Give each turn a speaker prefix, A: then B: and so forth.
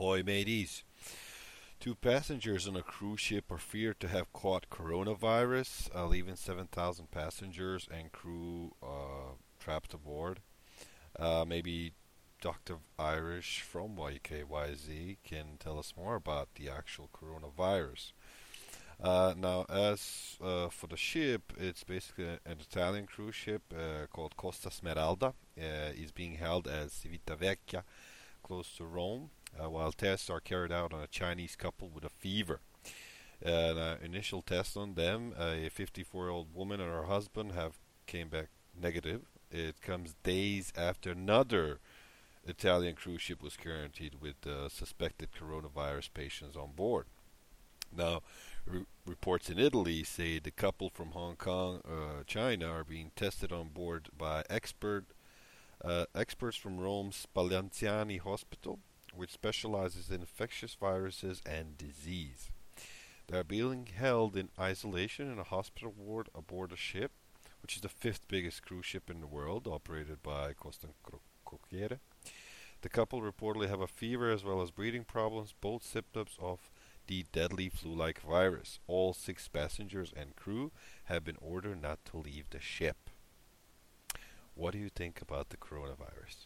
A: Ahoy, mateys! Two passengers on a cruise ship are feared to have caught coronavirus, uh, leaving 7,000 passengers and crew uh, trapped aboard. Uh, maybe Dr. Irish from YKYZ can tell us more about the actual coronavirus. Uh, now, as uh, for the ship, it's basically an Italian cruise ship uh, called Costa Smeralda. Uh, is being held at Civitavecchia, close to Rome, uh, while tests are carried out on a Chinese couple with a fever. An uh, initial test on them, a 54-year-old woman and her husband have came back negative. It comes days after another Italian cruise ship was quarantined with suspected coronavirus patients on board. Now, re- reports in Italy say the couple from Hong Kong, uh, China, are being tested on board by expert uh, experts from Rome's Spallanzani Hospital, which specializes in infectious viruses and disease. They are being held in isolation in a hospital ward aboard a ship, which is the fifth biggest cruise ship in the world, operated by Costa Crociere. The couple reportedly have a fever as well as breathing problems, both symptoms of the deadly flu-like virus. All six passengers and crew have been ordered not to leave the ship. What do you think about the coronavirus?